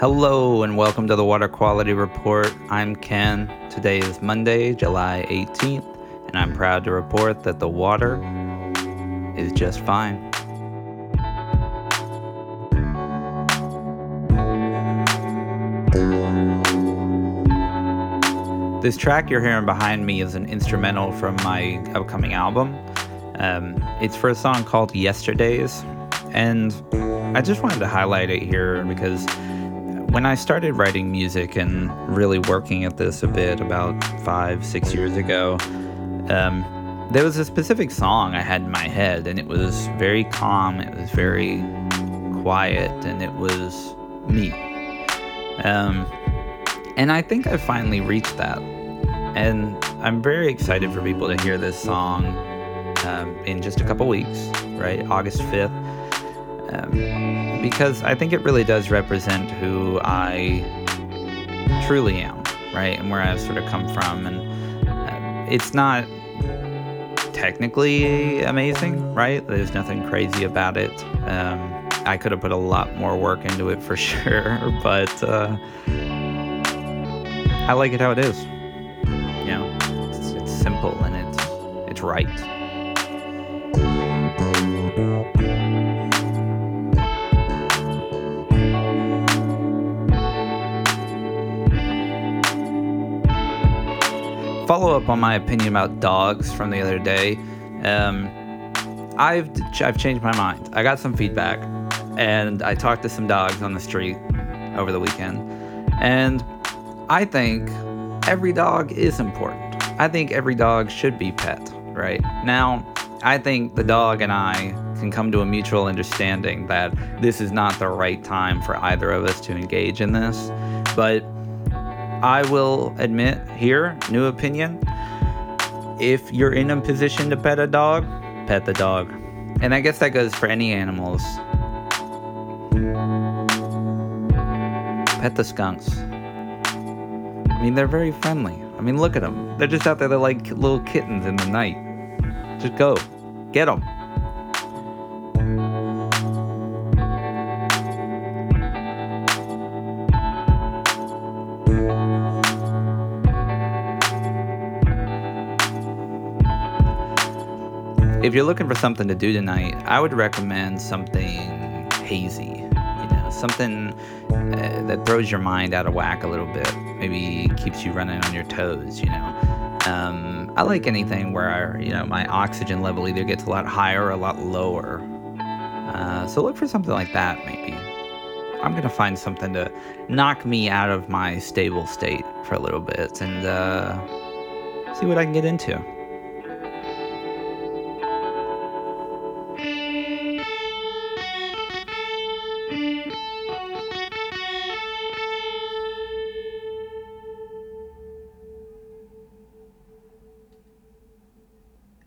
Hello and welcome to the Water Quality Report. I'm Ken. Today is Monday, July 18th, and I'm proud to report that the water is just fine. This track you're hearing behind me is an instrumental from my upcoming album. Um, it's for a song called Yesterdays, and I just wanted to highlight it here because when I started writing music and really working at this a bit about five, six years ago, um, there was a specific song I had in my head, and it was very calm, it was very quiet, and it was me. Um, and I think I finally reached that. And I'm very excited for people to hear this song um, in just a couple weeks, right? August 5th. Um, because I think it really does represent who I truly am, right? And where I've sort of come from. And uh, it's not technically amazing, right? There's nothing crazy about it. Um, I could have put a lot more work into it for sure, but. Uh, I like it how it is. You know, it's, it's simple and it's it's right. Follow up on my opinion about dogs from the other day. Um, I've I've changed my mind. I got some feedback, and I talked to some dogs on the street over the weekend, and I think every dog is important. I think every dog should be pet, right? Now, I think the dog and I can come to a mutual understanding that this is not the right time for either of us to engage in this. But I will admit here, new opinion, if you're in a position to pet a dog, pet the dog. And I guess that goes for any animals. Pet the skunks. I mean, they're very friendly. I mean, look at them. They're just out there. They're like little kittens in the night. Just go. Get them. If you're looking for something to do tonight, I would recommend something hazy. You know, something uh, that throws your mind out of whack a little bit. Maybe keeps you running on your toes. You know, um, I like anything where you know my oxygen level either gets a lot higher or a lot lower. Uh, so look for something like that. Maybe I'm gonna find something to knock me out of my stable state for a little bit and uh, see what I can get into.